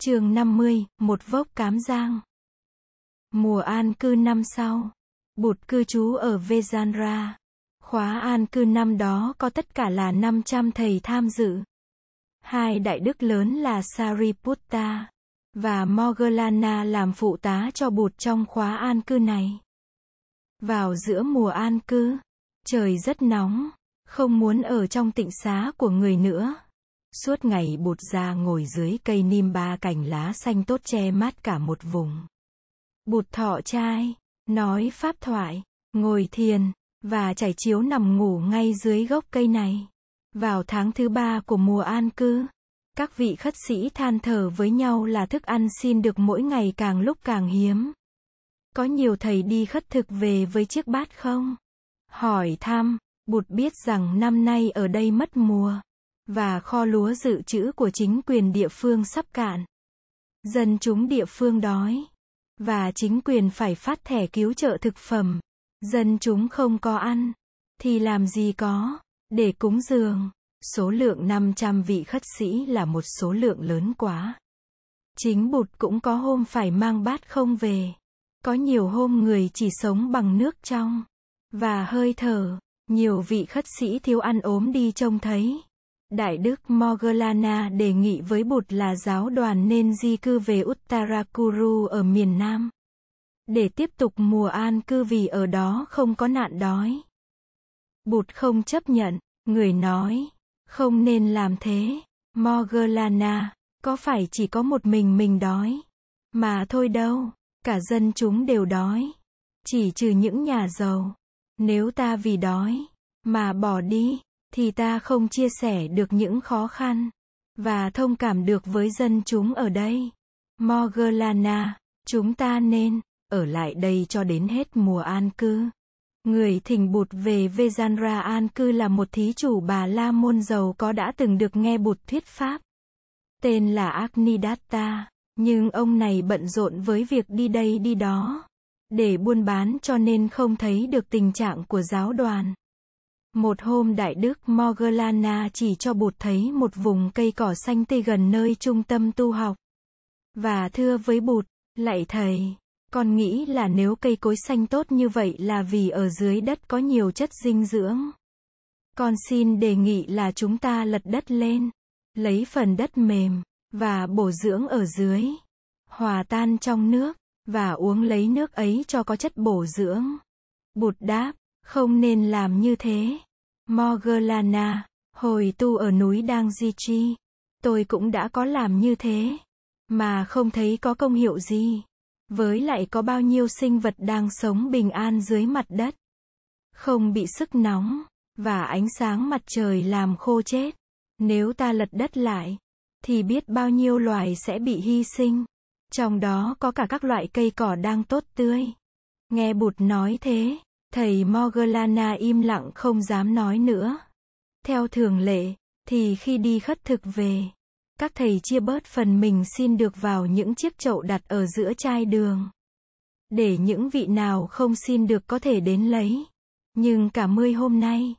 chương 50, một vốc cám giang. Mùa an cư năm sau, Bụt cư trú ở Vejanra. Khóa an cư năm đó có tất cả là 500 thầy tham dự. Hai đại đức lớn là Sariputta và Moggallana làm phụ tá cho Bụt trong khóa an cư này. Vào giữa mùa an cư, trời rất nóng, không muốn ở trong tịnh xá của người nữa. Suốt ngày bụt ra ngồi dưới cây nim ba cành lá xanh tốt che mát cả một vùng. Bụt thọ trai, nói pháp thoại, ngồi thiền, và trải chiếu nằm ngủ ngay dưới gốc cây này. Vào tháng thứ ba của mùa an cư, các vị khất sĩ than thở với nhau là thức ăn xin được mỗi ngày càng lúc càng hiếm. Có nhiều thầy đi khất thực về với chiếc bát không? Hỏi thăm, Bụt biết rằng năm nay ở đây mất mùa và kho lúa dự trữ của chính quyền địa phương sắp cạn. Dân chúng địa phương đói, và chính quyền phải phát thẻ cứu trợ thực phẩm. Dân chúng không có ăn, thì làm gì có, để cúng dường. Số lượng 500 vị khất sĩ là một số lượng lớn quá. Chính Bụt cũng có hôm phải mang bát không về. Có nhiều hôm người chỉ sống bằng nước trong, và hơi thở. Nhiều vị khất sĩ thiếu ăn ốm đi trông thấy. Đại đức Moggallana đề nghị với Bụt là giáo đoàn nên di cư về Uttarakuru ở miền Nam. Để tiếp tục mùa an cư vì ở đó không có nạn đói. Bụt không chấp nhận, người nói, không nên làm thế. Moggallana, có phải chỉ có một mình mình đói? Mà thôi đâu, cả dân chúng đều đói. Chỉ trừ những nhà giàu. Nếu ta vì đói, mà bỏ đi, thì ta không chia sẻ được những khó khăn và thông cảm được với dân chúng ở đây. Moggallana, chúng ta nên ở lại đây cho đến hết mùa an cư. Người thỉnh Bụt về Vejanra an cư là một thí chủ bà La Môn giàu có đã từng được nghe Bụt thuyết pháp. Tên là Agnidatta, nhưng ông này bận rộn với việc đi đây đi đó để buôn bán cho nên không thấy được tình trạng của giáo đoàn. Một hôm Đại Đức Mogalana chỉ cho Bụt thấy một vùng cây cỏ xanh tươi gần nơi trung tâm tu học. Và thưa với Bụt, lạy thầy, con nghĩ là nếu cây cối xanh tốt như vậy là vì ở dưới đất có nhiều chất dinh dưỡng. Con xin đề nghị là chúng ta lật đất lên, lấy phần đất mềm, và bổ dưỡng ở dưới, hòa tan trong nước, và uống lấy nước ấy cho có chất bổ dưỡng. Bụt đáp, không nên làm như thế. Morgana hồi tu ở núi Đang Di Chi, tôi cũng đã có làm như thế, mà không thấy có công hiệu gì. Với lại có bao nhiêu sinh vật đang sống bình an dưới mặt đất, không bị sức nóng và ánh sáng mặt trời làm khô chết. Nếu ta lật đất lại, thì biết bao nhiêu loài sẽ bị hy sinh. Trong đó có cả các loại cây cỏ đang tốt tươi. Nghe Bụt nói thế, thầy Morgana im lặng không dám nói nữa. Theo thường lệ, thì khi đi khất thực về, các thầy chia bớt phần mình xin được vào những chiếc chậu đặt ở giữa chai đường. Để những vị nào không xin được có thể đến lấy. Nhưng cả mươi hôm nay,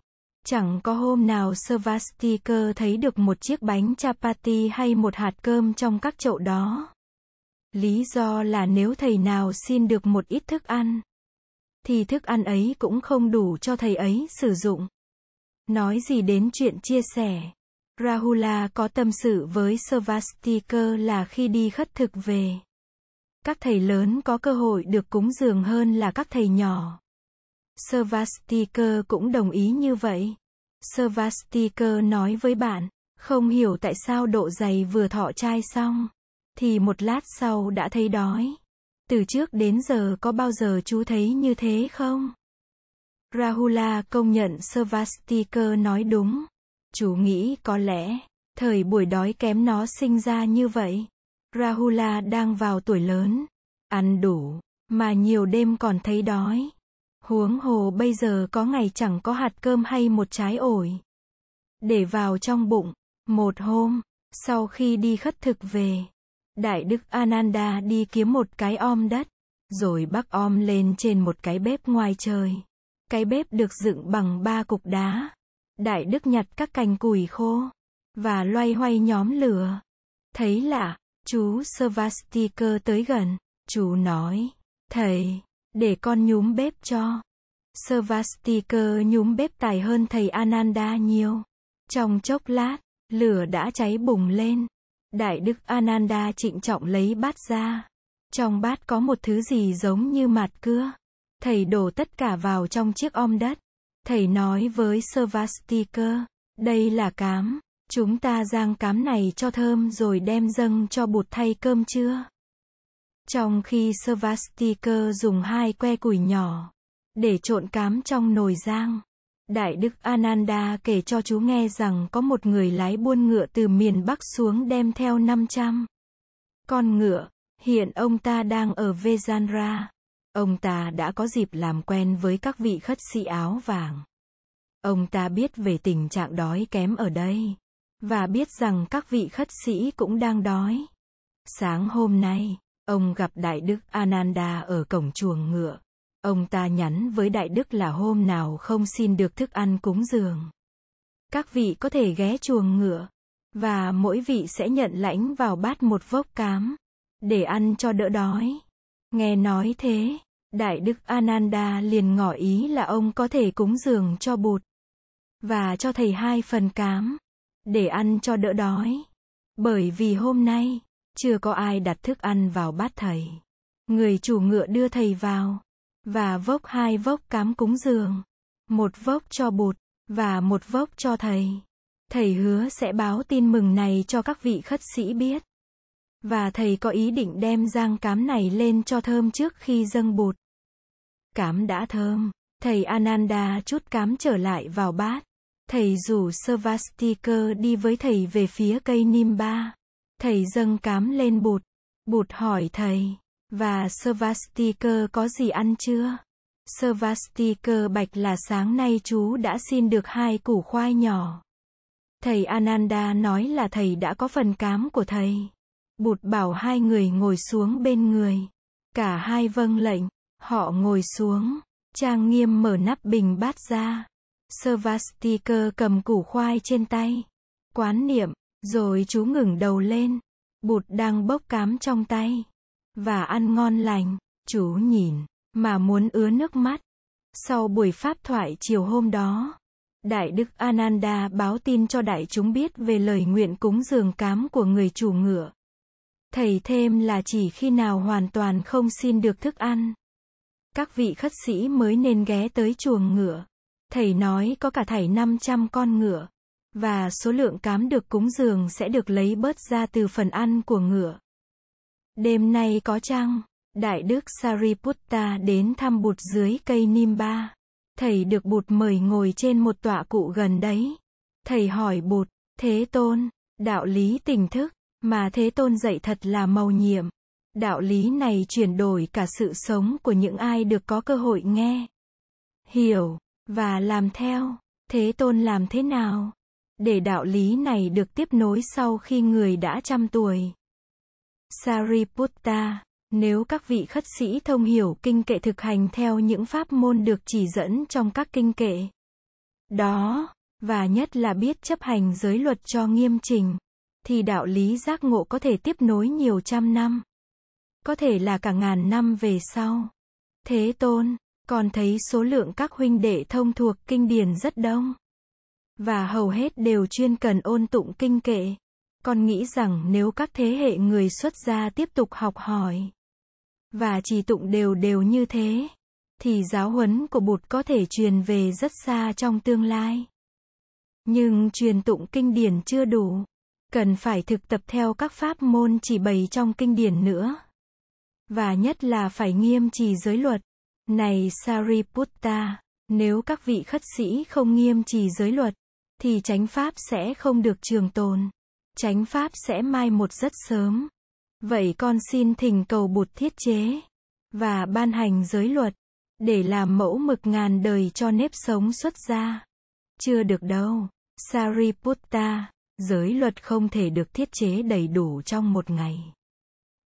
chẳng có hôm nào Svastikar thấy được một chiếc bánh chapati hay một hạt cơm trong các chậu đó. Lý do là nếu thầy nào xin được một ít thức ăn, thì thức ăn ấy cũng không đủ cho thầy ấy sử dụng. Nói gì đến chuyện chia sẻ. Rahula có tâm sự với Svastika là khi đi khất thực về. Các thầy lớn có cơ hội được cúng dường hơn là các thầy nhỏ. Svastika cũng đồng ý như vậy. Svastika nói với bạn, không hiểu tại sao độ dày vừa thọ trai xong thì một lát sau đã thấy đói. Từ trước đến giờ có bao giờ chú thấy như thế không? Rahula công nhận Svastikar nói đúng. Chú nghĩ có lẽ, thời buổi đói kém nó sinh ra như vậy. Rahula đang vào tuổi lớn, ăn đủ, mà nhiều đêm còn thấy đói. Huống hồ bây giờ có ngày chẳng có hạt cơm hay một trái ổi. Để vào trong bụng, một hôm, sau khi đi khất thực về, Đại đức Ananda đi kiếm một cái om đất, rồi bắc om lên trên một cái bếp ngoài trời. Cái bếp được dựng bằng ba cục đá. Đại đức nhặt các cành củi khô, và loay hoay nhóm lửa. Thấy lạ, Chú Svastikar tới gần. Chú nói, thầy, để con nhúm bếp cho. Svastikar nhúm bếp tài hơn thầy Ananda nhiều. Trong chốc lát, lửa đã cháy bùng lên. Đại đức Ananda trịnh trọng lấy bát ra. Trong bát có một thứ gì giống như mạt cưa. Thầy đổ tất cả vào trong chiếc om đất. Thầy nói với Svastika, đây là cám. Chúng ta rang cám này cho thơm rồi đem dâng cho bột thay cơm chưa? Trong khi Svastika dùng hai que củi nhỏ để trộn cám trong nồi rang. Đại đức Ananda kể cho chú nghe rằng có một người lái buôn ngựa từ miền Bắc xuống đem theo 500 con ngựa. Hiện ông ta đang ở Vejanra. Ông ta đã có dịp làm quen với các vị khất sĩ áo vàng. Ông ta biết về tình trạng đói kém ở đây. Và biết rằng các vị khất sĩ cũng đang đói. Sáng hôm nay, ông gặp Đại Đức Ananda ở cổng chuồng ngựa. Ông ta nhắn với Đại Đức là hôm nào không xin được thức ăn cúng dường. Các vị có thể ghé chuồng ngựa, và mỗi vị sẽ nhận lãnh vào bát một vốc cám, để ăn cho đỡ đói. Nghe nói thế, Đại Đức Ananda liền ngỏ ý là ông có thể cúng dường cho bụt, và cho thầy hai phần cám, để ăn cho đỡ đói. Bởi vì hôm nay, chưa có ai đặt thức ăn vào bát thầy. Người chủ ngựa đưa thầy vào và vốc hai vốc cám cúng dường, một vốc cho bụt, và một vốc cho thầy. Thầy hứa sẽ báo tin mừng này cho các vị khất sĩ biết. Và thầy có ý định đem giang cám này lên cho thơm trước khi dâng bụt. Cám đã thơm, thầy Ananda chút cám trở lại vào bát. Thầy rủ Savastika đi với thầy về phía cây Nimba. Thầy dâng cám lên bụt. Bụt hỏi thầy, và Svastikar có gì ăn chưa? Svastikar bạch là sáng nay chú đã xin được hai củ khoai nhỏ. Thầy Ananda nói là thầy đã có phần cám của thầy. Bụt bảo hai người ngồi xuống bên người. Cả hai vâng lệnh, họ ngồi xuống. Trang nghiêm mở nắp bình bát ra. Svastikar cầm củ khoai trên tay. Quán niệm, rồi chú ngừng đầu lên. Bụt đang bốc cám trong tay và ăn ngon lành. Chú nhìn, mà muốn ứa nước mắt. Sau buổi pháp thoại chiều hôm đó, Đại Đức Ananda báo tin cho đại chúng biết về lời nguyện cúng dường cám của người chủ ngựa. Thầy thêm là chỉ khi nào hoàn toàn không xin được thức ăn. Các vị khất sĩ mới nên ghé tới chuồng ngựa. Thầy nói có cả thảy 500 con ngựa. Và số lượng cám được cúng dường sẽ được lấy bớt ra từ phần ăn của ngựa. Đêm nay có chăng, Đại Đức Sariputta đến thăm bụt dưới cây Nimba. Thầy được bụt mời ngồi trên một tọa cụ gần đấy. Thầy hỏi bụt, Thế Tôn, đạo lý tỉnh thức, mà Thế Tôn dạy thật là màu nhiệm. Đạo lý này chuyển đổi cả sự sống của những ai được có cơ hội nghe, hiểu, và làm theo. Thế Tôn làm thế nào? Để đạo lý này được tiếp nối sau khi người đã trăm tuổi. Sariputta, nếu các vị khất sĩ thông hiểu kinh kệ thực hành theo những pháp môn được chỉ dẫn trong các kinh kệ. Đó, và nhất là biết chấp hành giới luật cho nghiêm trình, thì đạo lý giác ngộ có thể tiếp nối nhiều trăm năm. Có thể là cả ngàn năm về sau. Thế tôn, còn thấy số lượng các huynh đệ thông thuộc kinh điển rất đông. Và hầu hết đều chuyên cần ôn tụng kinh kệ. Con nghĩ rằng nếu các thế hệ người xuất gia tiếp tục học hỏi và trì tụng đều đều như thế, thì giáo huấn của Bụt có thể truyền về rất xa trong tương lai. Nhưng truyền tụng kinh điển chưa đủ, cần phải thực tập theo các pháp môn chỉ bày trong kinh điển nữa. Và nhất là phải nghiêm trì giới luật. Này Sariputta, nếu các vị khất sĩ không nghiêm trì giới luật, thì chánh pháp sẽ không được trường tồn chánh pháp sẽ mai một rất sớm. Vậy con xin thỉnh cầu bụt thiết chế và ban hành giới luật để làm mẫu mực ngàn đời cho nếp sống xuất gia. Chưa được đâu. Sariputta, giới luật không thể được thiết chế đầy đủ trong một ngày.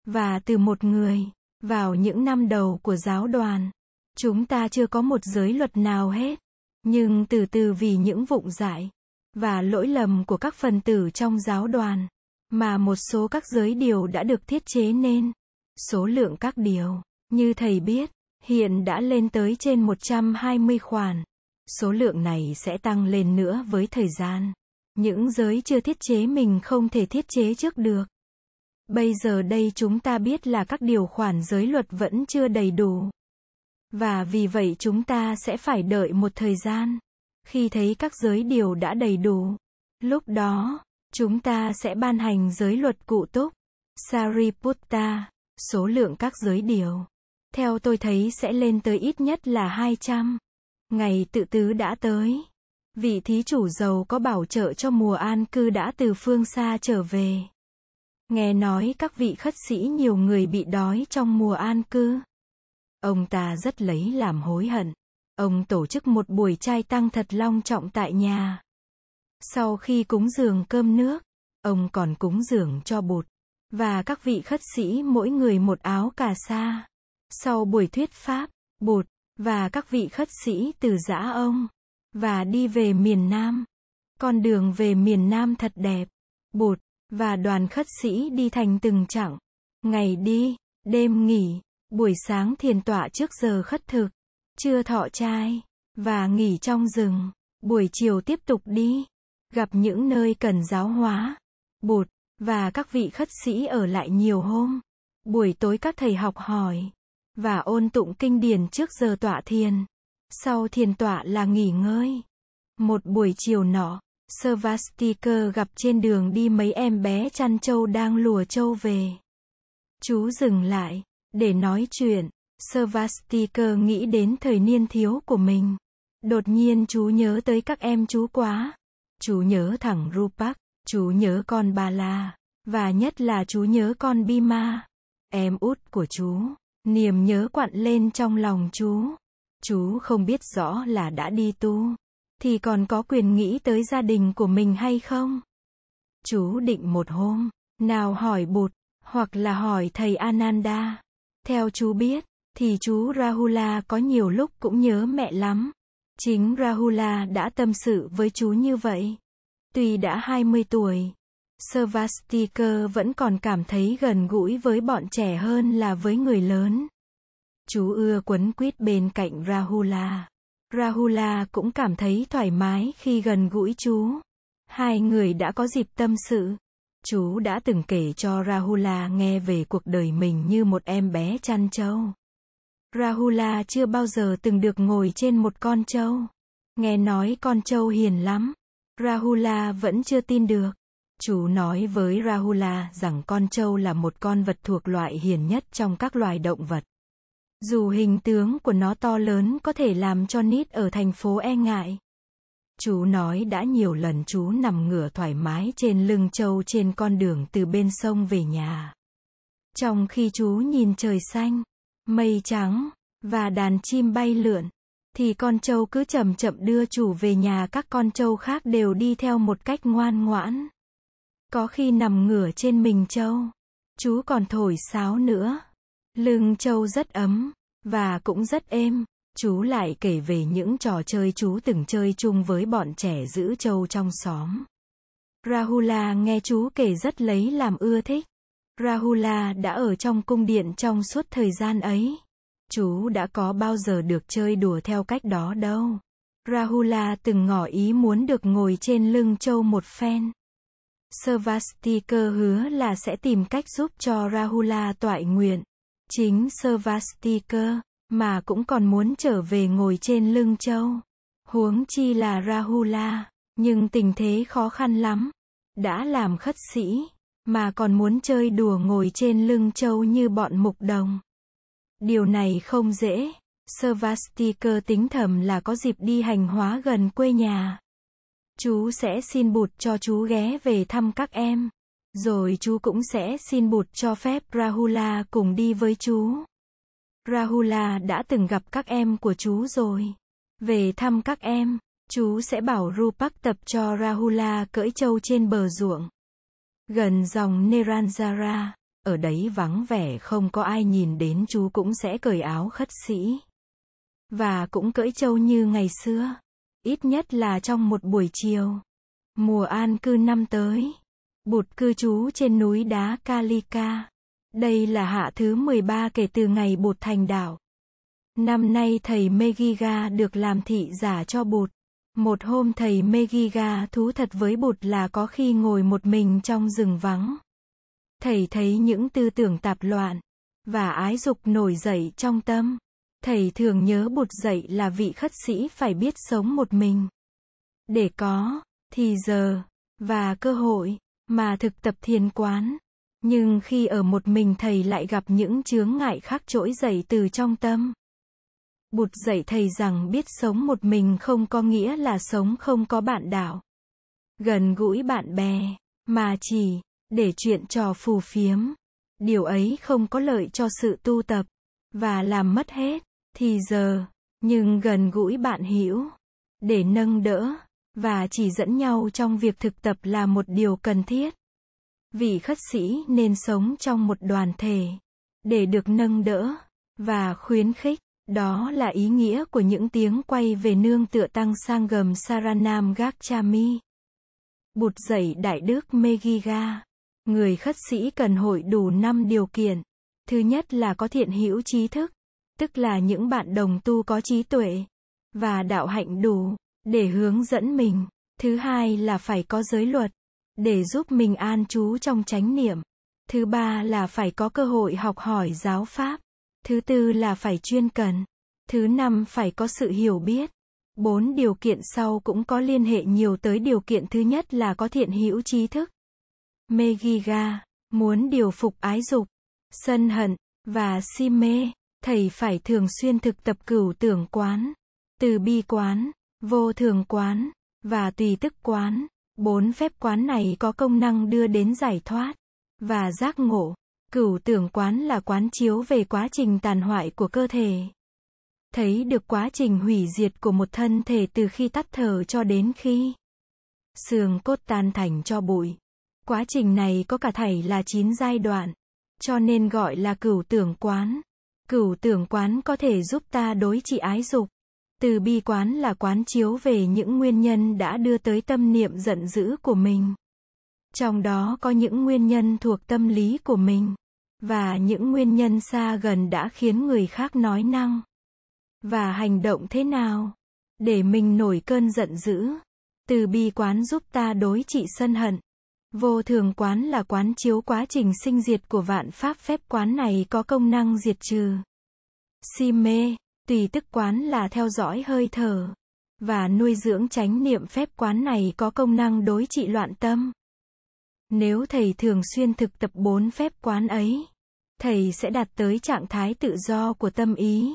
Và từ một người, vào những năm đầu của giáo đoàn, chúng ta chưa có một giới luật nào hết. Nhưng từ từ vì những vụng dại, và lỗi lầm của các phần tử trong giáo đoàn, mà một số các giới điều đã được thiết chế nên. Số lượng các điều, như thầy biết, hiện đã lên tới trên 120 khoản. Số lượng này sẽ tăng lên nữa với thời gian. Những giới chưa thiết chế mình không thể thiết chế trước được. Bây giờ đây chúng ta biết là các điều khoản giới luật vẫn chưa đầy đủ. Và vì vậy chúng ta sẽ phải đợi một thời gian. Khi thấy các giới điều đã đầy đủ, lúc đó, chúng ta sẽ ban hành giới luật cụ túc. Sariputta, số lượng các giới điều. Theo tôi thấy sẽ lên tới ít nhất là 200. Ngày tự tứ đã tới. Vị thí chủ giàu có bảo trợ cho mùa an cư đã từ phương xa trở về. Nghe nói các vị khất sĩ nhiều người bị đói trong mùa an cư. Ông ta rất lấy làm hối hận. Ông tổ chức một buổi trai tăng thật long trọng tại nhà. Sau khi cúng dường cơm nước, ông còn cúng dường cho bột Và các vị khất sĩ mỗi người một áo cà sa. Sau buổi thuyết pháp, bột và các vị khất sĩ từ giã ông, và đi về miền Nam. Con đường về miền Nam thật đẹp. Bột và đoàn khất sĩ đi thành từng chặng. Ngày đi, đêm nghỉ, buổi sáng thiền tọa trước giờ khất thực, chưa thọ trai, và nghỉ trong rừng. Buổi chiều tiếp tục đi, gặp những nơi cần giáo hóa. bột và các vị khất sĩ ở lại nhiều hôm. Buổi tối các thầy học hỏi, và ôn tụng kinh điển trước giờ tọa thiền. Sau thiền tọa là nghỉ ngơi. Một buổi chiều nọ, Svastikar gặp trên đường đi mấy em bé chăn trâu đang lùa trâu về. Chú dừng lại, để nói chuyện. Svastikar nghĩ đến thời niên thiếu của mình. Đột nhiên chú nhớ tới các em chú quá. Chú nhớ thẳng Rupak, chú nhớ con Ba La, và nhất là chú nhớ con Bima, em út của chú. Niềm nhớ quặn lên trong lòng chú. Chú không biết rõ là đã đi tu, thì còn có quyền nghĩ tới gia đình của mình hay không? Chú định một hôm, nào hỏi bụt, hoặc là hỏi thầy Ananda. Theo chú biết, thì chú Rahula có nhiều lúc cũng nhớ mẹ lắm. Chính Rahula đã tâm sự với chú như vậy. Tuy đã 20 tuổi, Svastikar vẫn còn cảm thấy gần gũi với bọn trẻ hơn là với người lớn. Chú ưa quấn quýt bên cạnh Rahula. Rahula cũng cảm thấy thoải mái khi gần gũi chú. Hai người đã có dịp tâm sự. Chú đã từng kể cho Rahula nghe về cuộc đời mình như một em bé chăn trâu. Rahula chưa bao giờ từng được ngồi trên một con trâu. Nghe nói con trâu hiền lắm. Rahula vẫn chưa tin được. Chú nói với Rahula rằng con trâu là một con vật thuộc loại hiền nhất trong các loài động vật. Dù hình tướng của nó to lớn có thể làm cho nít ở thành phố e ngại. Chú nói đã nhiều lần chú nằm ngửa thoải mái trên lưng trâu trên con đường từ bên sông về nhà. Trong khi chú nhìn trời xanh, mây trắng, và đàn chim bay lượn, thì con trâu cứ chậm chậm đưa chủ về nhà các con trâu khác đều đi theo một cách ngoan ngoãn. Có khi nằm ngửa trên mình trâu. Chú còn thổi sáo nữa. Lưng trâu rất ấm, và cũng rất êm. Chú lại kể về những trò chơi chú từng chơi chung với bọn trẻ giữ trâu trong xóm. Rahula nghe chú kể rất lấy làm ưa thích. Rahula đã ở trong cung điện trong suốt thời gian ấy. Chú đã có bao giờ được chơi đùa theo cách đó đâu. Rahula từng ngỏ ý muốn được ngồi trên lưng trâu một phen. Svastikar hứa là sẽ tìm cách giúp cho Rahula toại nguyện. Chính Svastikar, mà cũng còn muốn trở về ngồi trên lưng châu. Huống chi là Rahula, nhưng tình thế khó khăn lắm. Đã làm khất sĩ, mà còn muốn chơi đùa ngồi trên lưng châu như bọn mục đồng. Điều này không dễ. Svastikar tính thầm là có dịp đi hành hóa gần quê nhà. Chú sẽ xin bụt cho chú ghé về thăm các em. Rồi chú cũng sẽ xin bụt cho phép Rahula cùng đi với chú. Rahula đã từng gặp các em của chú rồi. Về thăm các em, chú sẽ bảo Rupak tập cho Rahula cưỡi trâu trên bờ ruộng. Gần dòng Neranjara, ở đấy vắng vẻ không có ai nhìn đến chú cũng sẽ cởi áo khất sĩ. Và cũng cưỡi trâu như ngày xưa. Ít nhất là trong một buổi chiều. Mùa an cư năm tới. Bụt cư trú trên núi đá Kalika. Đây là hạ thứ 13 kể từ ngày Bụt thành đạo. Năm nay thầy Megiga được làm thị giả cho Bụt. Một hôm thầy Megiga thú thật với Bụt là có khi ngồi một mình trong rừng vắng. Thầy thấy những tư tưởng tạp loạn, và ái dục nổi dậy trong tâm. Thầy thường nhớ Bụt dạy là vị khất sĩ phải biết sống một mình. Để có, thì giờ, và cơ hội, mà thực tập thiền quán. Nhưng khi ở một mình thầy lại gặp những chướng ngại khác trỗi dậy từ trong tâm. Bụt dạy thầy rằng biết sống một mình không có nghĩa là sống không có bạn đạo. Gần gũi bạn bè, mà chỉ để chuyện trò phù phiếm. Điều ấy không có lợi cho sự tu tập và làm mất hết thì giờ, nhưng gần gũi bạn hiểu để nâng đỡ và chỉ dẫn nhau trong việc thực tập là một điều cần thiết. Vị khất sĩ nên sống trong một đoàn thể để được nâng đỡ và khuyến khích. Đó là ý nghĩa của những tiếng quay về nương tựa tăng sang gầm Saranam Gakchami. Bụt dạy Đại Đức Megiga. Người khất sĩ cần hội đủ 5 điều kiện. Thứ nhất là có thiện hữu trí thức, tức là những bạn đồng tu có trí tuệ và đạo hạnh đủ để hướng dẫn mình. Thứ hai là phải có giới luật để giúp mình an trú trong chánh niệm. Thứ ba là phải có cơ hội học hỏi giáo pháp. Thứ tư là phải chuyên cần. Thứ năm phải có sự hiểu biết. Bốn điều kiện sau cũng có liên hệ nhiều tới điều kiện thứ nhất là có thiện hữu trí thức. Megiga, muốn điều phục ái dục, sân hận, và si mê, thầy phải thường xuyên thực tập cửu tưởng quán, từ bi quán, vô thường quán, và tùy tức quán. Bốn phép quán này có công năng đưa đến giải thoát và giác ngộ. Cửu tưởng quán là quán chiếu về quá trình tàn hoại của cơ thể. Thấy được quá trình hủy diệt của một thân thể từ khi tắt thở cho đến khi xương cốt tan thành cho bụi. Quá trình này có cả thảy là 9 giai đoạn, cho nên gọi là cửu tưởng quán. Cửu tưởng quán có thể giúp ta đối trị ái dục. Từ bi quán là quán chiếu về những nguyên nhân đã đưa tới tâm niệm giận dữ của mình. Trong đó có những nguyên nhân thuộc tâm lý của mình, và những nguyên nhân xa gần đã khiến người khác nói năng và hành động thế nào để mình nổi cơn giận dữ. Từ bi quán giúp ta đối trị sân hận. Vô thường quán là quán chiếu quá trình sinh diệt của vạn pháp phép quán này có công năng diệt trừ. Si mê, tùy tức quán là theo dõi hơi thở. Và nuôi dưỡng chánh niệm phép quán này có công năng đối trị loạn tâm. Nếu thầy thường xuyên thực tập bốn phép quán ấy, thầy sẽ đạt tới trạng thái tự do của tâm ý.